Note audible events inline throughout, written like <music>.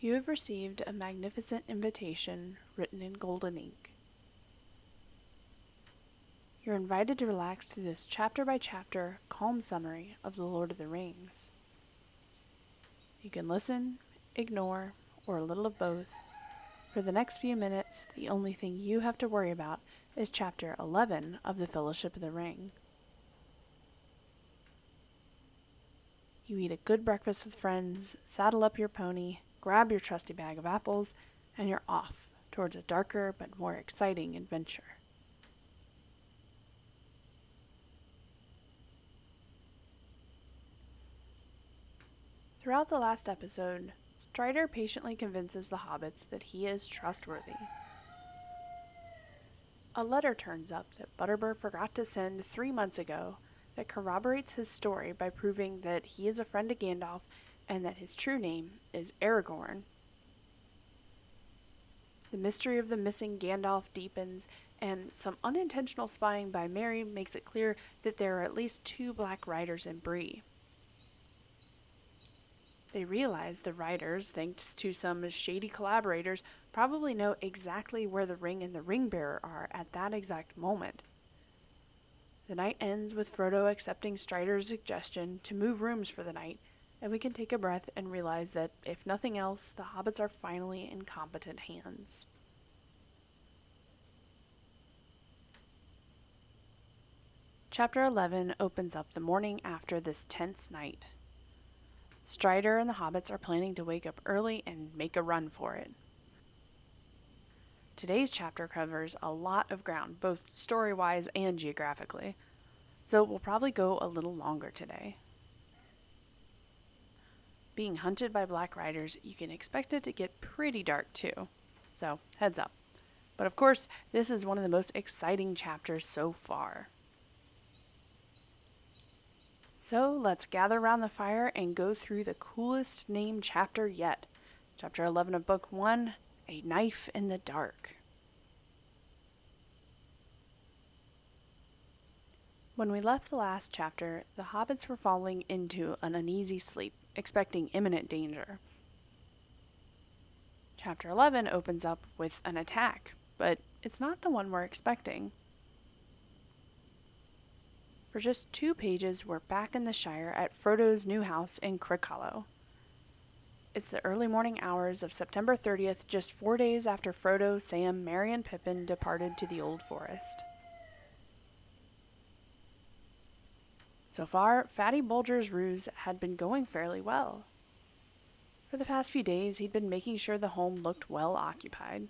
You have received a magnificent invitation written in golden ink. You're invited to relax through this chapter by chapter, calm summary of The Lord of the Rings. You can listen, ignore, or a little of both. For the next few minutes, the only thing you have to worry about is chapter 11 of The Fellowship of the Ring. You eat a good breakfast with friends, saddle up your pony, grab your trusty bag of apples, and you're off towards a darker but more exciting adventure. Throughout the last episode, Strider patiently convinces the hobbits that he is trustworthy. A letter turns up that Butterbur forgot to send three months ago that corroborates his story by proving that he is a friend of Gandalf and that his true name is Aragorn. The mystery of the missing Gandalf deepens, and some unintentional spying by Merry makes it clear that there are at least two Black Riders in Bree. They realize the riders, thanks to some shady collaborators, probably know exactly where the ring and the ring bearer are at that exact moment. The night ends with Frodo accepting Strider's suggestion to move rooms for the night, and we can take a breath and realize that, if nothing else, the hobbits are finally in competent hands. Chapter 11 opens up the morning after this tense night. Strider and the hobbits are planning to wake up early and make a run for it. Today's chapter covers a lot of ground, both story wise and geographically, so we'll probably go a little longer today. Being hunted by Black Riders, you can expect it to get pretty dark too, so heads up. But of course, this is one of the most exciting chapters so far. So let's gather around the fire and go through the coolest named chapter yet. Chapter 11 of Book 1 A Knife in the Dark. When we left the last chapter, the hobbits were falling into an uneasy sleep, expecting imminent danger. Chapter 11 opens up with an attack, but it's not the one we're expecting. For just two pages, we're back in the Shire at Frodo's new house in Crickhollow. It's the early morning hours of September 30th, just four days after Frodo, Sam, Merry, and Pippin departed to the Old Forest. So far, Fatty Bulger's ruse had been going fairly well. For the past few days, he'd been making sure the home looked well occupied.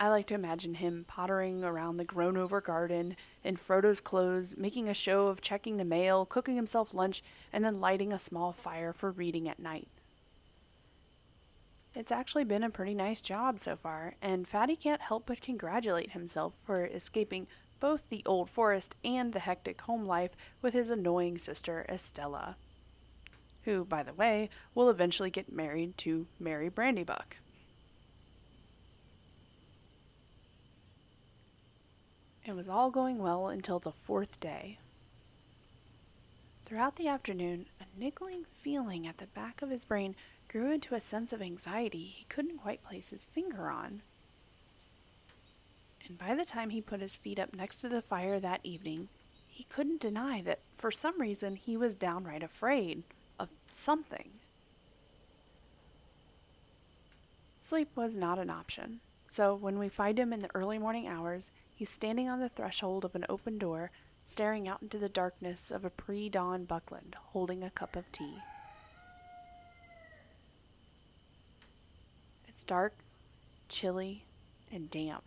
I like to imagine him pottering around the grown over garden in Frodo's clothes, making a show of checking the mail, cooking himself lunch, and then lighting a small fire for reading at night. It's actually been a pretty nice job so far, and Fatty can't help but congratulate himself for escaping both the old forest and the hectic home life with his annoying sister Estella, who, by the way, will eventually get married to Merry Brandybuck. It was all going well until the fourth day. Throughout the afternoon, a niggling feeling at the back of his brain grew into a sense of anxiety he couldn't quite place his finger on. And by the time he put his feet up next to the fire that evening, he couldn't deny that for some reason he was downright afraid of something. Sleep was not an option, so when we find him in the early morning hours, He's standing on the threshold of an open door, staring out into the darkness of a pre dawn Buckland, holding a cup of tea. It's dark, chilly, and damp.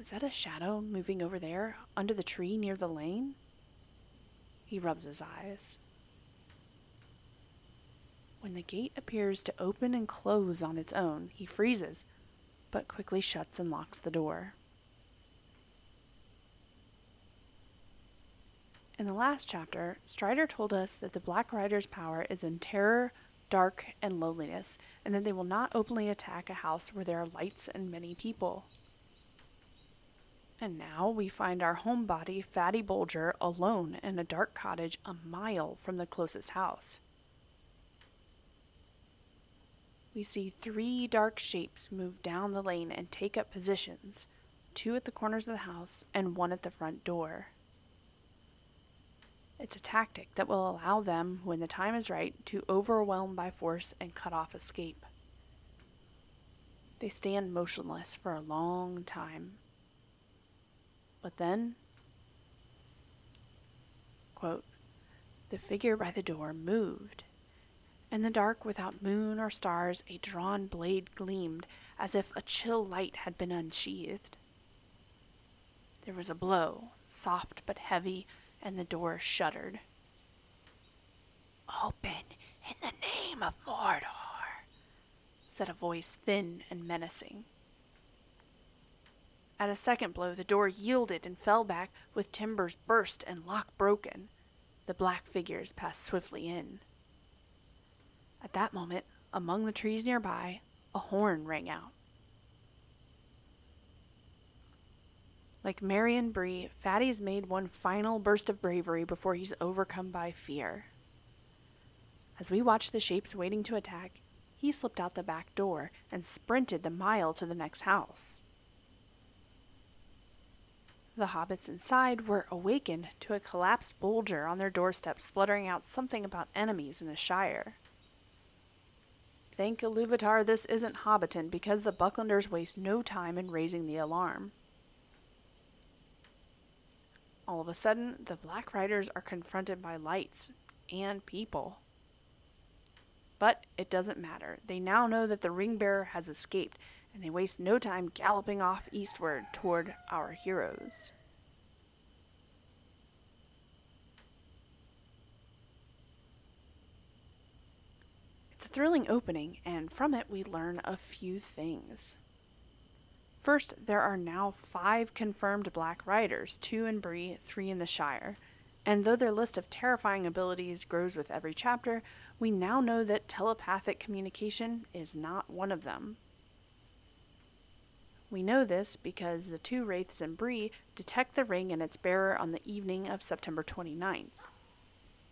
Was that a shadow moving over there, under the tree near the lane? He rubs his eyes. When the gate appears to open and close on its own, he freezes, but quickly shuts and locks the door. In the last chapter, Strider told us that the Black Rider's power is in terror, dark, and loneliness, and that they will not openly attack a house where there are lights and many people. And now we find our homebody, Fatty Bulger, alone in a dark cottage a mile from the closest house. We see three dark shapes move down the lane and take up positions two at the corners of the house and one at the front door. It's a tactic that will allow them, when the time is right, to overwhelm by force and cut off escape. They stand motionless for a long time. But then, quote, the figure by the door moved. In the dark, without moon or stars, a drawn blade gleamed as if a chill light had been unsheathed. There was a blow, soft but heavy, and the door shuddered. Open in the name of Mordor, said a voice thin and menacing. At a second blow, the door yielded and fell back, with timbers burst and lock broken. The black figures passed swiftly in. At that moment, among the trees nearby, a horn rang out. Like Merry in Bree, Fatty's made one final burst of bravery before he's overcome by fear. As we watched the shapes waiting to attack, he slipped out the back door and sprinted the mile to the next house. The hobbits inside were awakened to a collapsed Bulger on their doorstep spluttering out something about enemies in the Shire. Thank Iluvatar this isn't Hobbiton because the Bucklanders waste no time in raising the alarm. All of a sudden, the Black Riders are confronted by lights and people. But it doesn't matter. They now know that the ring bearer has escaped, and they waste no time galloping off eastward toward our heroes. It's a thrilling opening, and from it we learn a few things. First, there are now five confirmed Black Riders two in Bree, three in the Shire. And though their list of terrifying abilities grows with every chapter, we now know that telepathic communication is not one of them. We know this because the two wraiths in Bree detect the ring and its bearer on the evening of September 29th.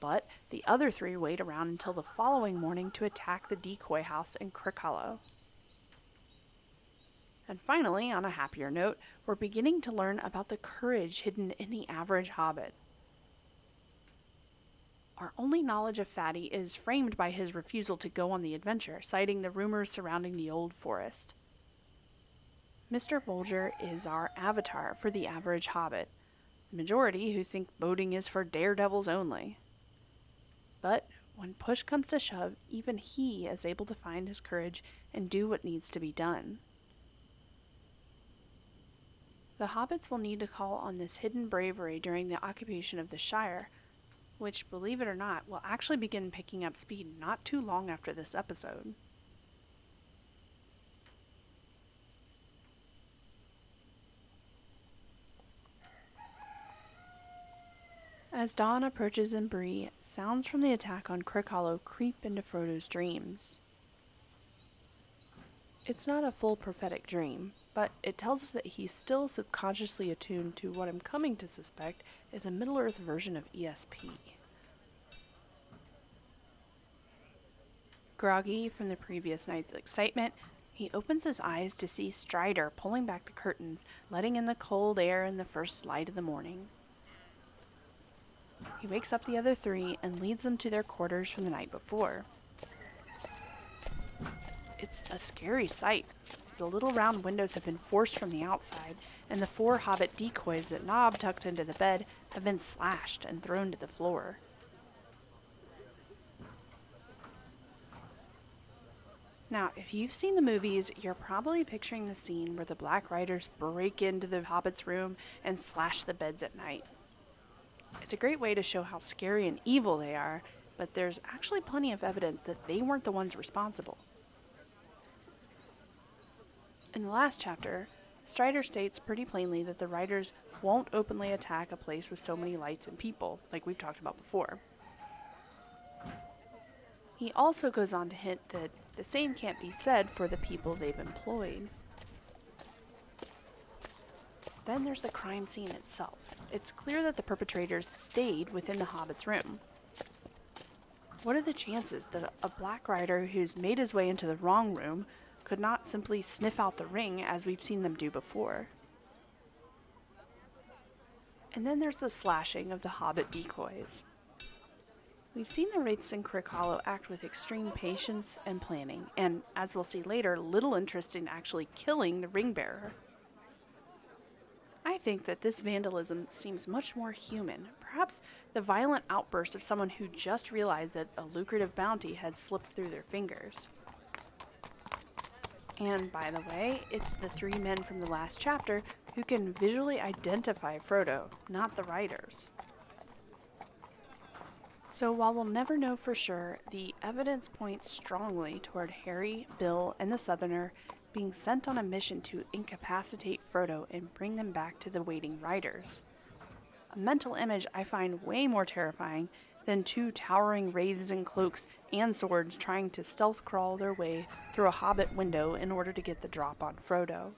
But the other three wait around until the following morning to attack the decoy house in Crickhollow. And finally, on a happier note, we're beginning to learn about the courage hidden in the average hobbit. Our only knowledge of Fatty is framed by his refusal to go on the adventure, citing the rumors surrounding the old forest. Mr. Bulger is our avatar for the average hobbit, the majority who think boating is for daredevils only. But when push comes to shove, even he is able to find his courage and do what needs to be done. The hobbits will need to call on this hidden bravery during the occupation of the Shire, which, believe it or not, will actually begin picking up speed not too long after this episode. As dawn approaches in Bree, sounds from the attack on Crickhollow creep into Frodo's dreams. It's not a full prophetic dream, but it tells us that he's still subconsciously attuned to what I'm coming to suspect is a Middle Earth version of ESP. Groggy from the previous night's excitement, he opens his eyes to see Strider pulling back the curtains, letting in the cold air in the first light of the morning. He wakes up the other three and leads them to their quarters from the night before. It's a scary sight, the little round windows have been forced from the outside, and the four hobbit decoys that Nob tucked into the bed have been slashed and thrown to the floor. Now, if you've seen the movies, you're probably picturing the scene where the Black Riders break into the Hobbit's room and slash the beds at night. It's a great way to show how scary and evil they are, but there's actually plenty of evidence that they weren't the ones responsible. In the last chapter, Strider states pretty plainly that the Riders won't openly attack a place with so many lights and people, like we've talked about before. He also goes on to hint that the same can't be said for the people they've employed. Then there's the crime scene itself. It's clear that the perpetrators stayed within the Hobbit's room. What are the chances that a Black Rider who's made his way into the wrong room could not simply sniff out the ring as we've seen them do before? And then there's the slashing of the Hobbit decoys. We've seen the Wraiths in Crickhollow act with extreme patience and planning, and as we'll see later, little interest in actually killing the ring bearer. I think that this vandalism seems much more human, perhaps the violent outburst of someone who just realized that a lucrative bounty had slipped through their fingers. And by the way, it's the three men from the last chapter who can visually identify Frodo, not the Riders. So while we'll never know for sure, the evidence points strongly toward Harry, Bill, and the Southerner being sent on a mission to incapacitate Frodo and bring them back to the waiting riders. A mental image I find way more terrifying than two towering wraiths in cloaks and swords trying to stealth crawl their way through a hobbit window in order to get the drop on Frodo.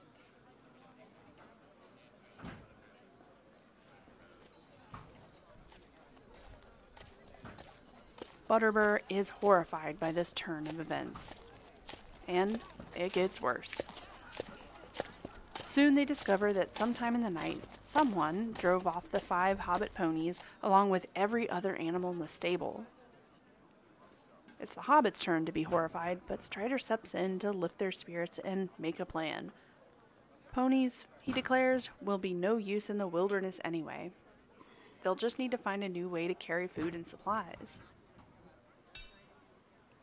Butterbur is horrified by this turn of events. And it gets worse. Soon they discover that sometime in the night, someone drove off the five hobbit ponies along with every other animal in the stable. It's the hobbits' turn to be horrified, but Strider steps in to lift their spirits and make a plan. Ponies, he declares, will be no use in the wilderness anyway. They'll just need to find a new way to carry food and supplies.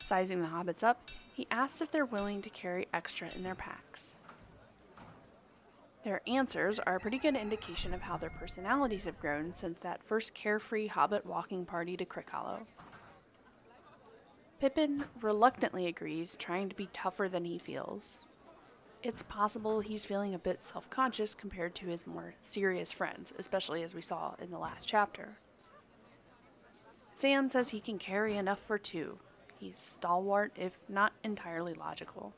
Sizing the hobbits up, he asks if they're willing to carry extra in their packs. Their answers are a pretty good indication of how their personalities have grown since that first carefree hobbit walking party to Crickhollow. Pippin reluctantly agrees, trying to be tougher than he feels. It's possible he's feeling a bit self conscious compared to his more serious friends, especially as we saw in the last chapter. Sam says he can carry enough for two. He's stalwart, if not entirely logical.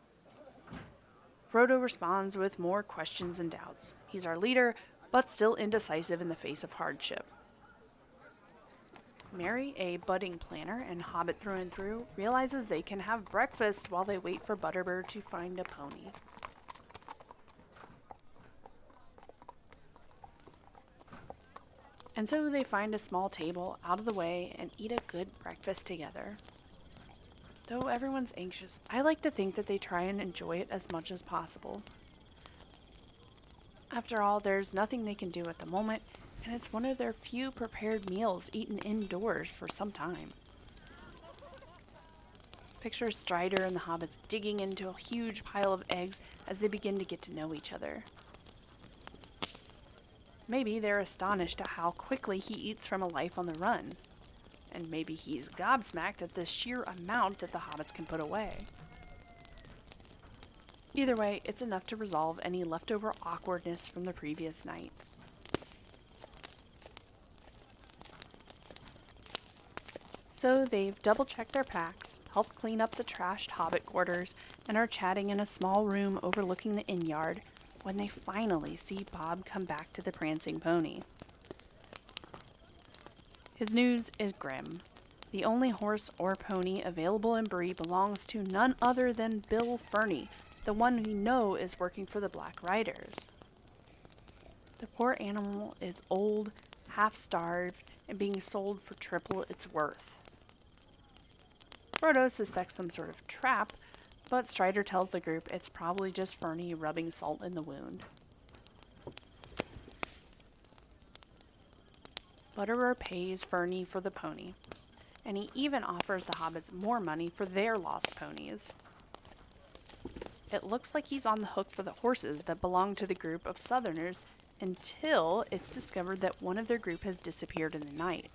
Frodo responds with more questions and doubts. He's our leader, but still indecisive in the face of hardship. Merry, a budding planner and hobbit through and through, realizes they can have breakfast while they wait for Butterbur to find a pony. And so they find a small table out of the way and eat a good breakfast together. Though everyone's anxious, I like to think that they try and enjoy it as much as possible. After all, there's nothing they can do at the moment, and it's one of their few prepared meals eaten indoors for some time. Picture Strider and the hobbits digging into a huge pile of eggs as they begin to get to know each other. Maybe they're astonished at how quickly he eats from a life on the run and maybe he's gobsmacked at the sheer amount that the hobbits can put away. Either way, it's enough to resolve any leftover awkwardness from the previous night. So they've double checked their packs, helped clean up the trashed hobbit quarters, and are chatting in a small room overlooking the inn yard when they finally see Bob come back to the prancing pony. His news is grim. The only horse or pony available in Bree belongs to none other than Bill Ferny, the one we know is working for the Black Riders. The poor animal is old, half starved, and being sold for triple its worth. Frodo suspects some sort of trap, but Strider tells the group it's probably just Ferny rubbing salt in the wound. Butterbur pays Ferny for the pony, and he even offers the hobbits more money for their lost ponies. It looks like he's on the hook for the horses that belong to the group of Southerners until it's discovered that one of their group has disappeared in the night.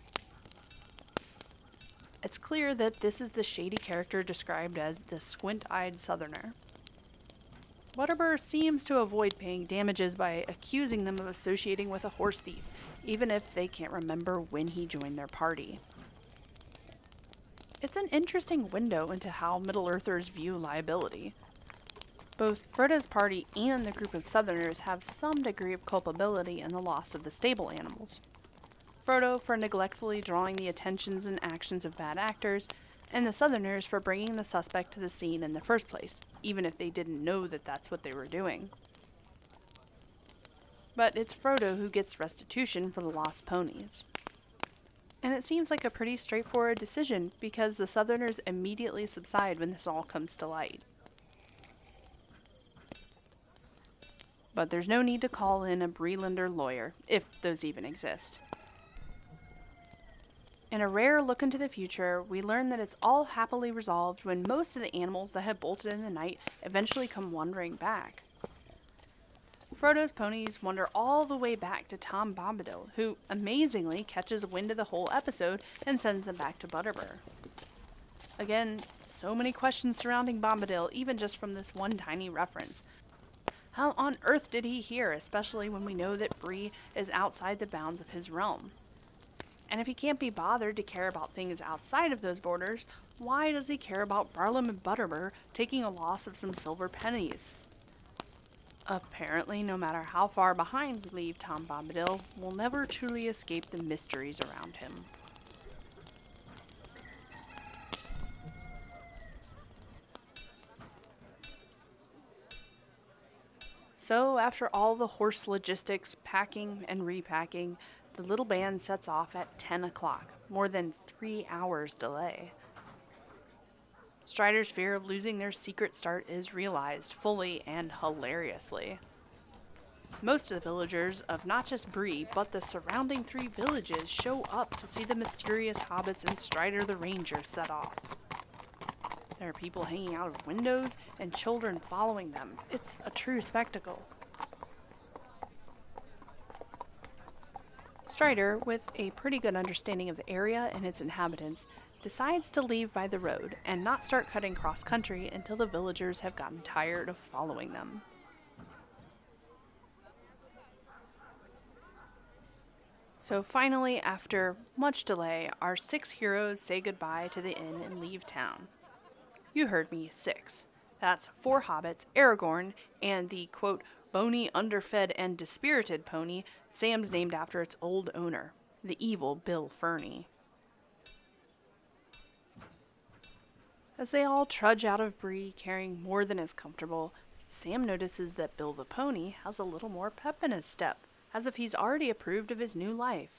It's clear that this is the shady character described as the squint eyed Southerner. Butterbur seems to avoid paying damages by accusing them of associating with a horse thief even if they can't remember when he joined their party. It's an interesting window into how Middle Earthers view liability. Both Frodo's party and the group of Southerners have some degree of culpability in the loss of the stable animals. Frodo for neglectfully drawing the attentions and actions of bad actors, and the Southerners for bringing the suspect to the scene in the first place, even if they didn't know that that's what they were doing. But it's Frodo who gets restitution for the lost ponies. And it seems like a pretty straightforward decision because the Southerners immediately subside when this all comes to light. But there's no need to call in a Breelander lawyer, if those even exist. In a rare look into the future, we learn that it's all happily resolved when most of the animals that had bolted in the night eventually come wandering back. Frodo's ponies wander all the way back to Tom Bombadil, who amazingly catches wind of the whole episode and sends them back to Butterbur. Again, so many questions surrounding Bombadil, even just from this one tiny reference. How on earth did he hear, especially when we know that Bree is outside the bounds of his realm? And if he can't be bothered to care about things outside of those borders, why does he care about Barliman Butterbur taking a loss of some silver pennies? Apparently, no matter how far behind we leave Tom Bombadil, we'll never truly escape the mysteries around him. So, after all the horse logistics, packing, and repacking, the little band sets off at 10 o'clock, more than three hours delay. Strider's fear of losing their secret start is realized fully and hilariously. Most of the villagers of not just Bree, but the surrounding three villages show up to see the mysterious hobbits and Strider the Ranger set off. There are people hanging out of windows and children following them. It's a true spectacle. Strider, with a pretty good understanding of the area and its inhabitants, decides to leave by the road and not start cutting cross country until the villagers have gotten tired of following them. So finally, after much delay, our six heroes say goodbye to the inn and leave town. You heard me, six. That's four hobbits, Aragorn, and the quote, bony, underfed, and dispirited pony Sam's named after its old owner, the evil Bill Ferny. As they all trudge out of Bree carrying more than is comfortable, Sam notices that Bill the pony has a little more pep in his step, as if he's already approved of his new life.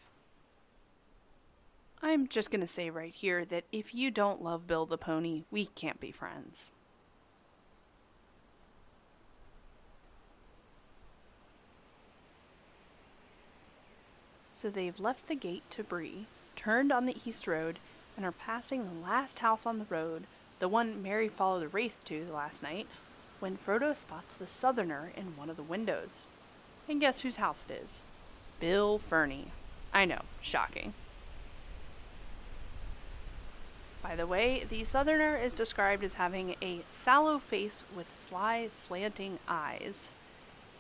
I'm just gonna say right here that if you don't love Bill the pony, we can't be friends. So they've left the gate to Bree, turned on the east road, and are passing the last house on the road, the one Merry followed the wraith to last night, when Frodo spots the southerner in one of the windows. And guess whose house it is? Bill Ferny. I know, shocking. By the way, the southerner is described as having a sallow face with sly, slanting eyes.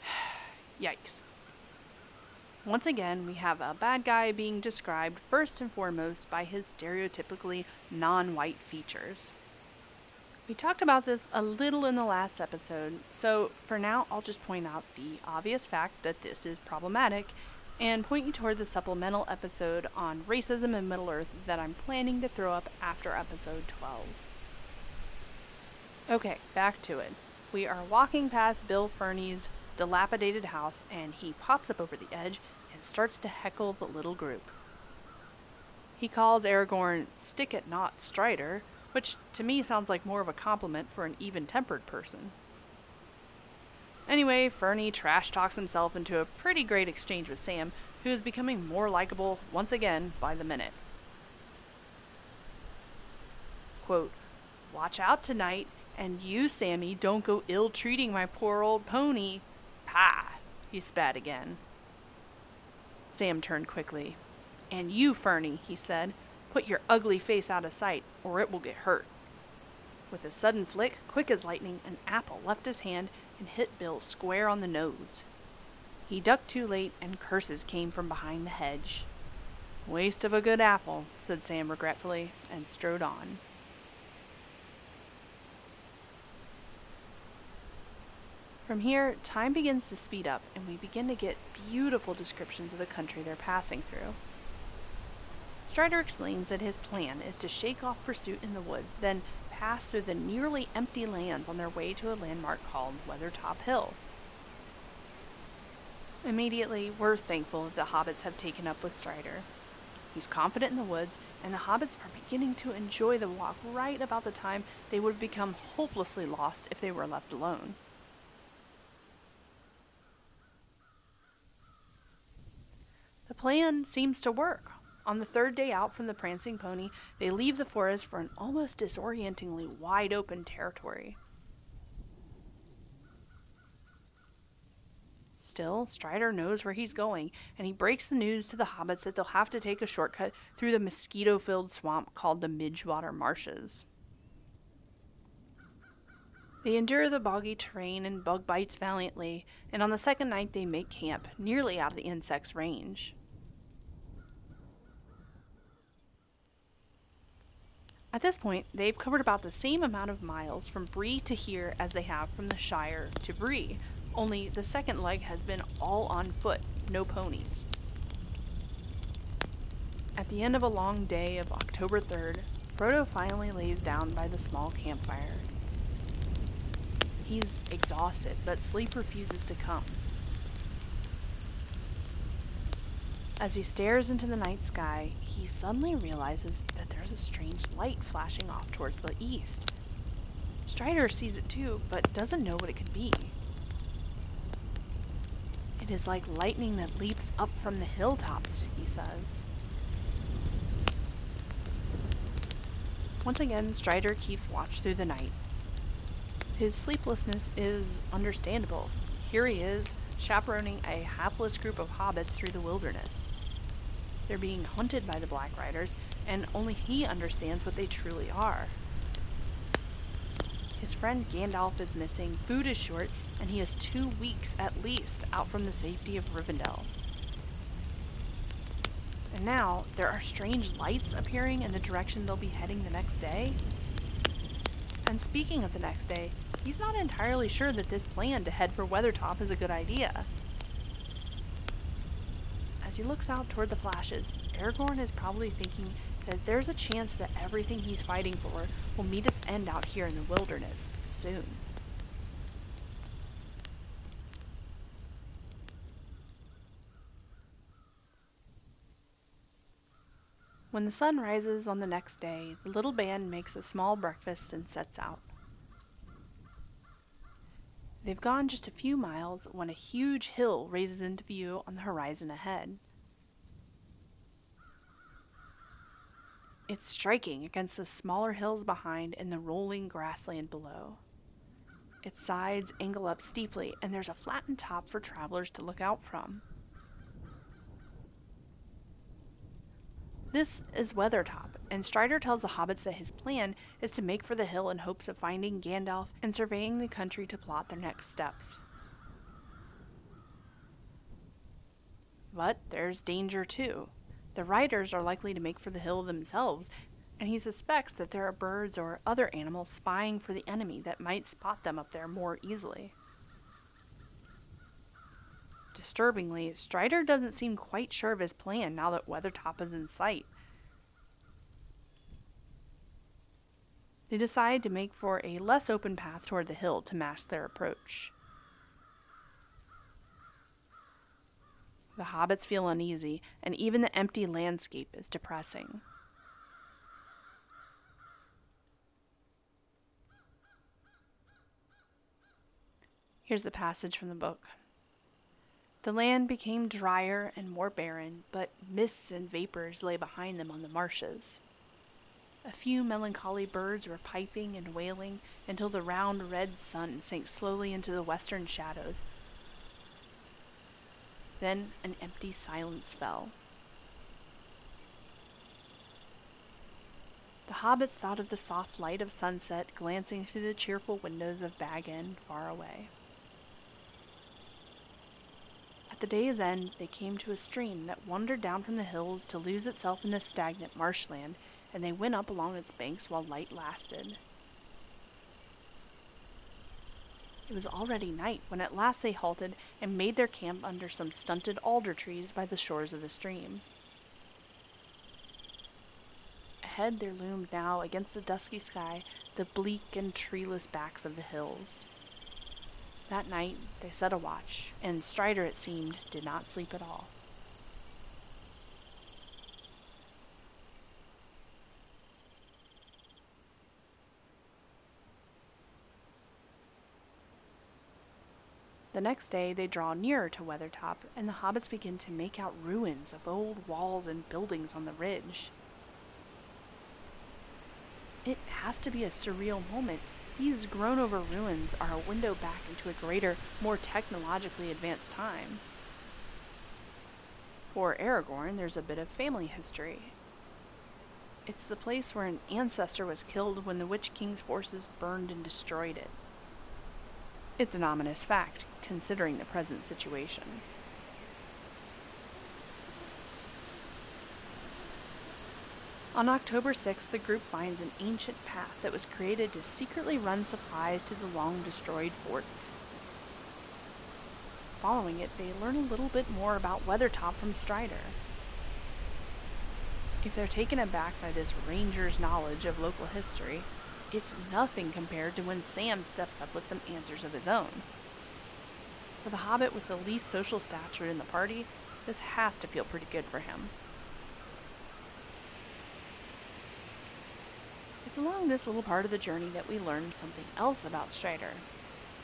<sighs> Yikes. Once again, we have a bad guy being described first and foremost by his stereotypically non white features. We talked about this a little in the last episode, so for now I'll just point out the obvious fact that this is problematic and point you toward the supplemental episode on racism in Middle Earth that I'm planning to throw up after episode 12. Okay, back to it. We are walking past Bill Ferny's dilapidated house and he pops up over the edge and starts to heckle the little group. He calls Aragorn Stick-at-naught Strider, which to me sounds like more of a compliment for an even tempered person. Anyway, Ferny trash talks himself into a pretty great exchange with Sam, who is becoming more likable once again by the minute. Quote, Watch out tonight, and you, Sammy, don't go ill treating my poor old pony. Pah! He spat again. Sam turned quickly. And you, Ferny, he said, put your ugly face out of sight, or it will get hurt. With a sudden flick, quick as lightning, an apple left his hand and hit Bill square on the nose. He ducked too late, and curses came from behind the hedge. Waste of a good apple, said Sam regretfully, and strode on. From here, time begins to speed up, and we begin to get beautiful descriptions of the country they're passing through. Strider explains that his plan is to shake off pursuit in the woods, then pass through the nearly empty lands on their way to a landmark called Weathertop Hill. Immediately, we're thankful that the hobbits have taken up with Strider. He's confident in the woods, and the hobbits are beginning to enjoy the walk right about the time they would have become hopelessly lost if they were left alone. The plan seems to work. On the third day out from the Prancing Pony, they leave the forest for an almost disorientingly wide open territory. Still, Strider knows where he's going, and he breaks the news to the hobbits that they'll have to take a shortcut through the mosquito filled swamp called the Midgewater Marshes. They endure the boggy terrain and bug bites valiantly, and on the second night they make camp, nearly out of the insect's range. At this point, they've covered about the same amount of miles from Bree to here as they have from the Shire to Bree, only the second leg has been all on foot, no ponies. At the end of a long day of October 3rd, Frodo finally lays down by the small campfire. He's exhausted, but sleep refuses to come. As he stares into the night sky, he suddenly realizes that there's a strange light flashing off towards the east. Strider sees it too, but doesn't know what it could be. It is like lightning that leaps up from the hilltops, he says. Once again, Strider keeps watch through the night. His sleeplessness is understandable. Here he is, chaperoning a hapless group of hobbits through the wilderness. They're being hunted by the Black Riders, and only he understands what they truly are. His friend Gandalf is missing, food is short, and he is two weeks at least out from the safety of Rivendell. And now, there are strange lights appearing in the direction they'll be heading the next day. And speaking of the next day, he's not entirely sure that this plan to head for Weathertop is a good idea. As he looks out toward the flashes, Aragorn is probably thinking that there's a chance that everything he's fighting for will meet its end out here in the wilderness soon. When the sun rises on the next day, the little band makes a small breakfast and sets out. They've gone just a few miles when a huge hill raises into view on the horizon ahead. It's striking against the smaller hills behind and the rolling grassland below. Its sides angle up steeply, and there's a flattened top for travelers to look out from. This is Weathertop, and Strider tells the hobbits that his plan is to make for the hill in hopes of finding Gandalf and surveying the country to plot their next steps. But there's danger too. The riders are likely to make for the hill themselves, and he suspects that there are birds or other animals spying for the enemy that might spot them up there more easily. Disturbingly, Strider doesn't seem quite sure of his plan now that Weathertop is in sight. They decide to make for a less open path toward the hill to mask their approach. The hobbits feel uneasy, and even the empty landscape is depressing. Here's the passage from the book. The land became drier and more barren, but mists and vapors lay behind them on the marshes. A few melancholy birds were piping and wailing until the round red sun sank slowly into the western shadows, then an empty silence fell. The hobbits thought of the soft light of sunset glancing through the cheerful windows of Bag End far away. At the day's end, they came to a stream that wandered down from the hills to lose itself in the stagnant marshland, and they went up along its banks while light lasted. It was already night when at last they halted and made their camp under some stunted alder trees by the shores of the stream. Ahead there loomed now against the dusky sky the bleak and treeless backs of the hills. That night they set a watch, and Strider, it seemed, did not sleep at all. The next day they draw nearer to Weathertop, and the hobbits begin to make out ruins of old walls and buildings on the ridge. It has to be a surreal moment. These grown over ruins are a window back into a greater, more technologically advanced time. For Aragorn, there's a bit of family history. It's the place where an ancestor was killed when the Witch King's forces burned and destroyed it. It's an ominous fact, considering the present situation. On October 6th, the group finds an ancient path that was created to secretly run supplies to the long destroyed forts. Following it, they learn a little bit more about Weathertop from Strider. If they're taken aback by this ranger's knowledge of local history, it's nothing compared to when Sam steps up with some answers of his own. For the hobbit with the least social stature in the party, this has to feel pretty good for him. It's along this little part of the journey that we learn something else about Strider.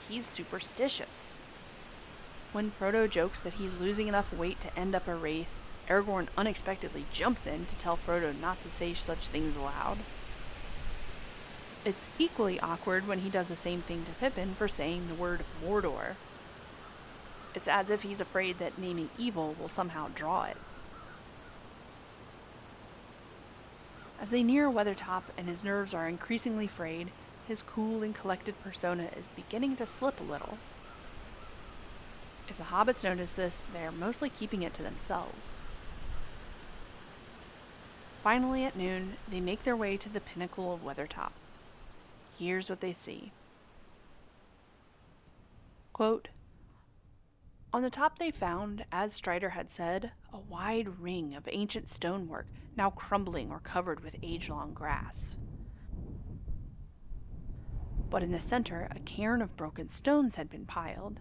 He's superstitious. When Frodo jokes that he's losing enough weight to end up a wraith, Aragorn unexpectedly jumps in to tell Frodo not to say such things aloud. It's equally awkward when he does the same thing to Pippin for saying the word Mordor. It's as if he's afraid that naming evil will somehow draw it. As they near Weathertop and his nerves are increasingly frayed, his cool and collected persona is beginning to slip a little. If the hobbits notice this, they are mostly keeping it to themselves. Finally, at noon, they make their way to the pinnacle of Weathertop. Here's what they see. Quote, on the top they found, as Strider had said, a wide ring of ancient stonework, now crumbling or covered with age long grass. But in the center, a cairn of broken stones had been piled.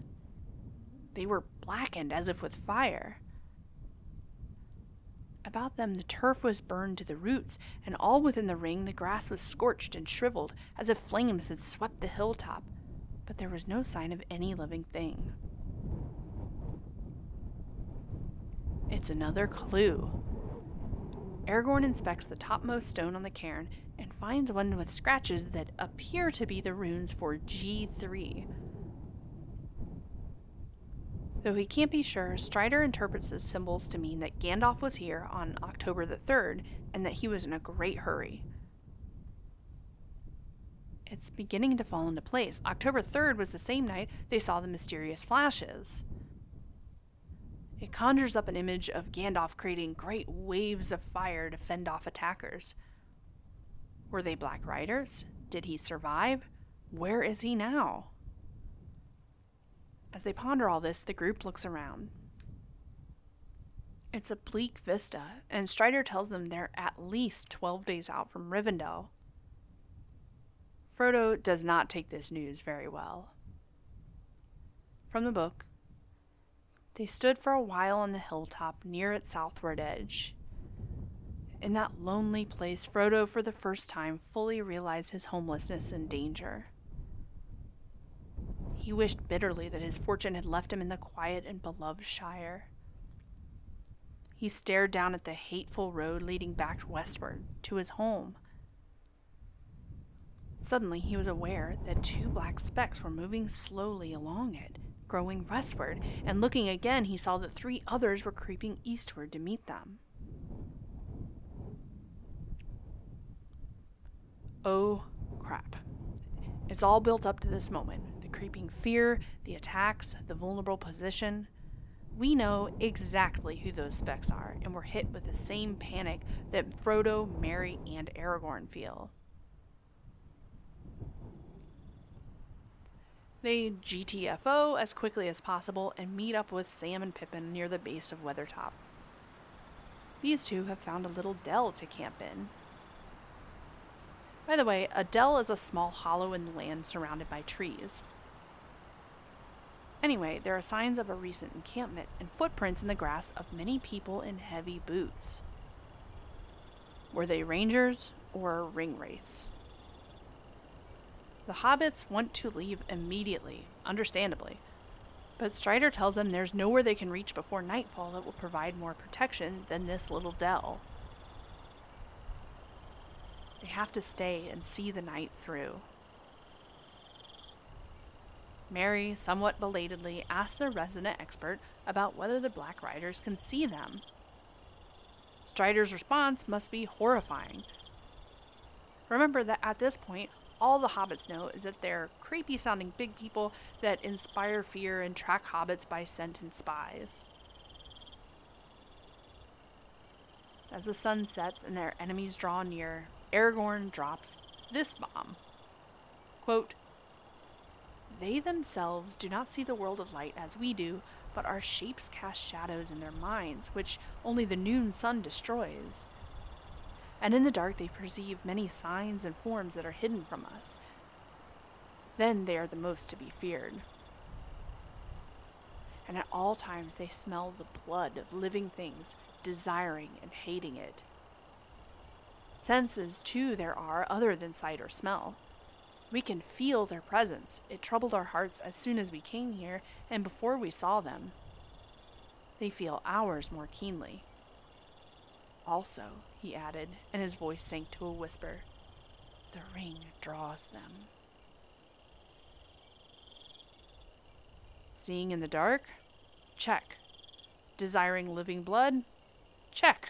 They were blackened as if with fire. About them, the turf was burned to the roots, and all within the ring, the grass was scorched and shriveled, as if flames had swept the hilltop, but there was no sign of any living thing. It's another clue. Aragorn inspects the topmost stone on the cairn and finds one with scratches that appear to be the runes for G3. Though he can't be sure, Strider interprets the symbols to mean that Gandalf was here on October the 3rd and that he was in a great hurry. It's beginning to fall into place. October 3rd was the same night they saw the mysterious flashes. It conjures up an image of Gandalf creating great waves of fire to fend off attackers. Were they Black Riders? Did he survive? Where is he now? As they ponder all this, the group looks around. It's a bleak vista, and Strider tells them they're at least 12 days out from Rivendell. Frodo does not take this news very well. From the book, they stood for a while on the hilltop near its southward edge. In that lonely place, Frodo for the first time fully realized his homelessness and danger. He wished bitterly that his fortune had left him in the quiet and beloved Shire. He stared down at the hateful road leading back westward to his home. Suddenly, he was aware that two black specks were moving slowly along it, growing westward, and looking again, he saw that three others were creeping eastward to meet them. Oh, crap. It's all built up to this moment the creeping fear, the attacks, the vulnerable position. We know exactly who those specks are, and we're hit with the same panic that Frodo, Merry, and Aragorn feel. They GTFO as quickly as possible and meet up with Sam and Pippin near the base of Weathertop. These two have found a little dell to camp in. By the way, a dell is a small hollow in the land surrounded by trees. Anyway, there are signs of a recent encampment and footprints in the grass of many people in heavy boots. Were they rangers or ring wraiths? The hobbits want to leave immediately, understandably. But Strider tells them there's nowhere they can reach before nightfall that will provide more protection than this little dell. They have to stay and see the night through. Merry, somewhat belatedly, asks the resident expert about whether the Black Riders can see them. Strider's response must be horrifying. Remember that at this point, all the hobbits know is that they're creepy sounding big people that inspire fear and track hobbits by scent and spies. As the sun sets and their enemies draw near, Aragorn drops this bomb. Quote, They themselves do not see the world of light as we do, but our shapes cast shadows in their minds, which only the noon sun destroys and in the dark they perceive many signs and forms that are hidden from us. Then they are the most to be feared. And at all times they smell the blood of living things, desiring and hating it. Senses, too, there are other than sight or smell. We can feel their presence. It troubled our hearts as soon as we came here and before we saw them. They feel ours more keenly. Also, he added, and his voice sank to a whisper, the ring draws them. Seeing in the dark? Check. Desiring living blood? Check.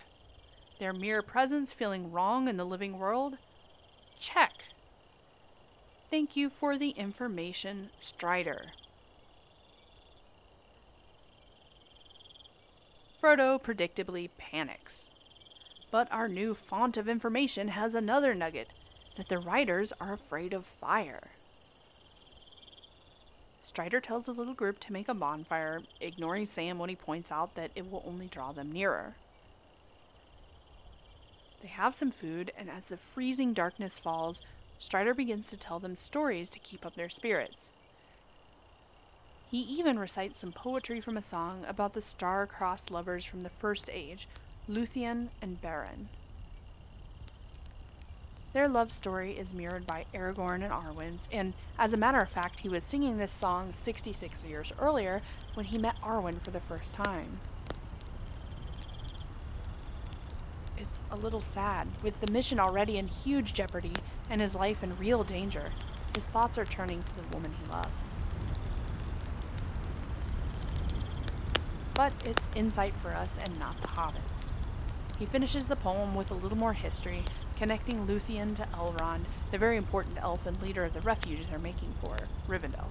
Their mere presence feeling wrong in the living world? Check. Thank you for the information, Strider. Frodo predictably panics. But our new font of information has another nugget that the riders are afraid of fire. Strider tells the little group to make a bonfire, ignoring Sam when he points out that it will only draw them nearer. They have some food, and as the freezing darkness falls, Strider begins to tell them stories to keep up their spirits. He even recites some poetry from a song about the star-crossed lovers from the First Age Luthien and Beren. Their love story is mirrored by Aragorn and Arwen's, and as a matter of fact, he was singing this song 66 years earlier when he met Arwen for the first time. It's a little sad. With the mission already in huge jeopardy and his life in real danger, his thoughts are turning to the woman he loves. But it's insight for us and not the hobbits. He finishes the poem with a little more history, connecting Luthien to Elrond, the very important elf and leader of the refuge they're making for Rivendell.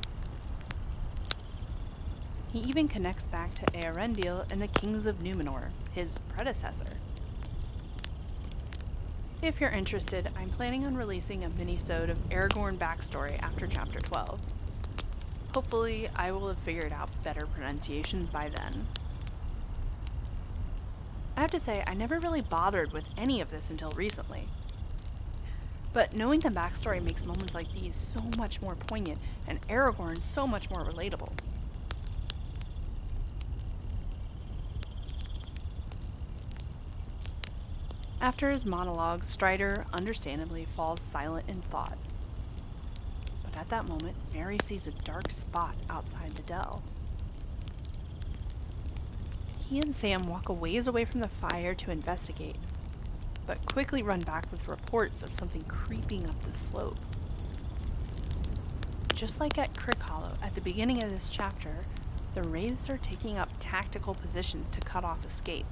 He even connects back to Eärendil and the kings of Numenor, his predecessor. If you're interested, I'm planning on releasing a mini-sode of Aragorn backstory after chapter 12. Hopefully, I will have figured out better pronunciations by then. I have to say, I never really bothered with any of this until recently. But knowing the backstory makes moments like these so much more poignant, and Aragorn so much more relatable. After his monologue, Strider understandably falls silent in thought. But at that moment, Merry sees a dark spot outside the dell. He and Sam walk a ways away from the fire to investigate, but quickly run back with reports of something creeping up the slope. Just like at Crickhollow at the beginning of this chapter, the wraiths are taking up tactical positions to cut off escape.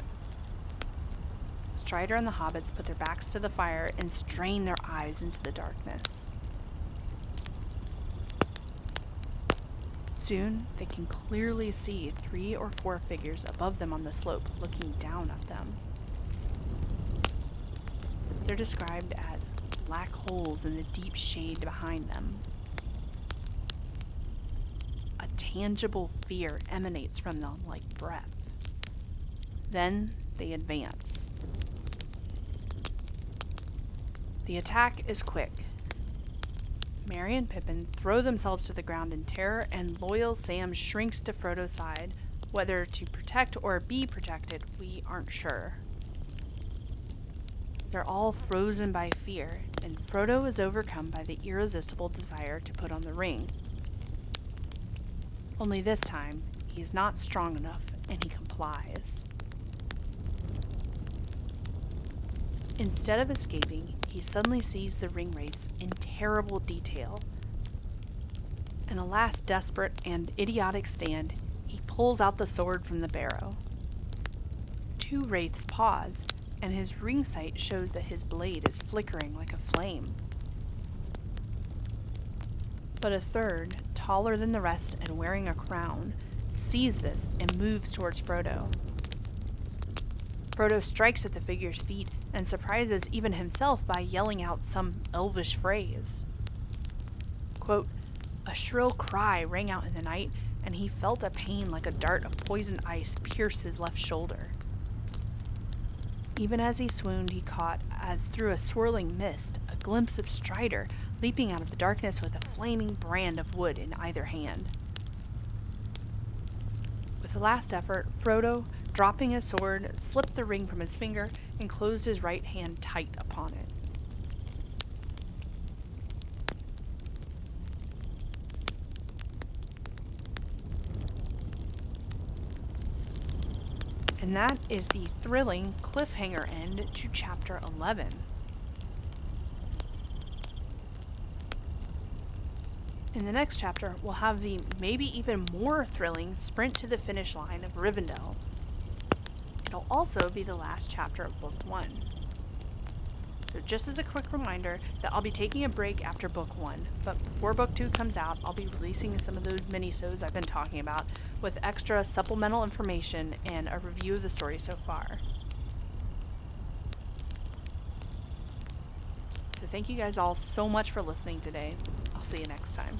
Strider and the hobbits put their backs to the fire and strain their eyes into the darkness. Soon, they can clearly see three or four figures above them on the slope looking down at them. They're described as black holes in the deep shade behind them. A tangible fear emanates from them like breath. Then they advance. The attack is quick. Merry and Pippin throw themselves to the ground in terror, and loyal Sam shrinks to Frodo's side. Whether to protect or be protected, we aren't sure. They're all frozen by fear, and Frodo is overcome by the irresistible desire to put on the ring. Only this time, he's not strong enough and he complies. Instead of escaping, he suddenly sees the ring wraiths in terrible detail. In a last desperate and idiotic stand, he pulls out the sword from the barrow. Two wraiths pause, and his ring sight shows that his blade is flickering like a flame. But a third, taller than the rest and wearing a crown, sees this and moves towards Frodo. Frodo strikes at the figure's feet and surprises even himself by yelling out some elvish phrase. Quote, a shrill cry rang out in the night, and he felt a pain like a dart of poisoned ice pierce his left shoulder. Even as he swooned, he caught, as through a swirling mist, a glimpse of Strider leaping out of the darkness with a flaming brand of wood in either hand. With a last effort, Frodo Dropping his sword, slipped the ring from his finger and closed his right hand tight upon it. And that is the thrilling cliffhanger end to chapter 11. In the next chapter, we'll have the maybe even more thrilling sprint to the finish line of Rivendell. It'll also be the last chapter of Book 1. So just as a quick reminder that I'll be taking a break after Book 1, but before Book 2 comes out, I'll be releasing some of those mini-sodes I've been talking about with extra supplemental information and a review of the story so far. So thank you guys all so much for listening today. I'll see you next time.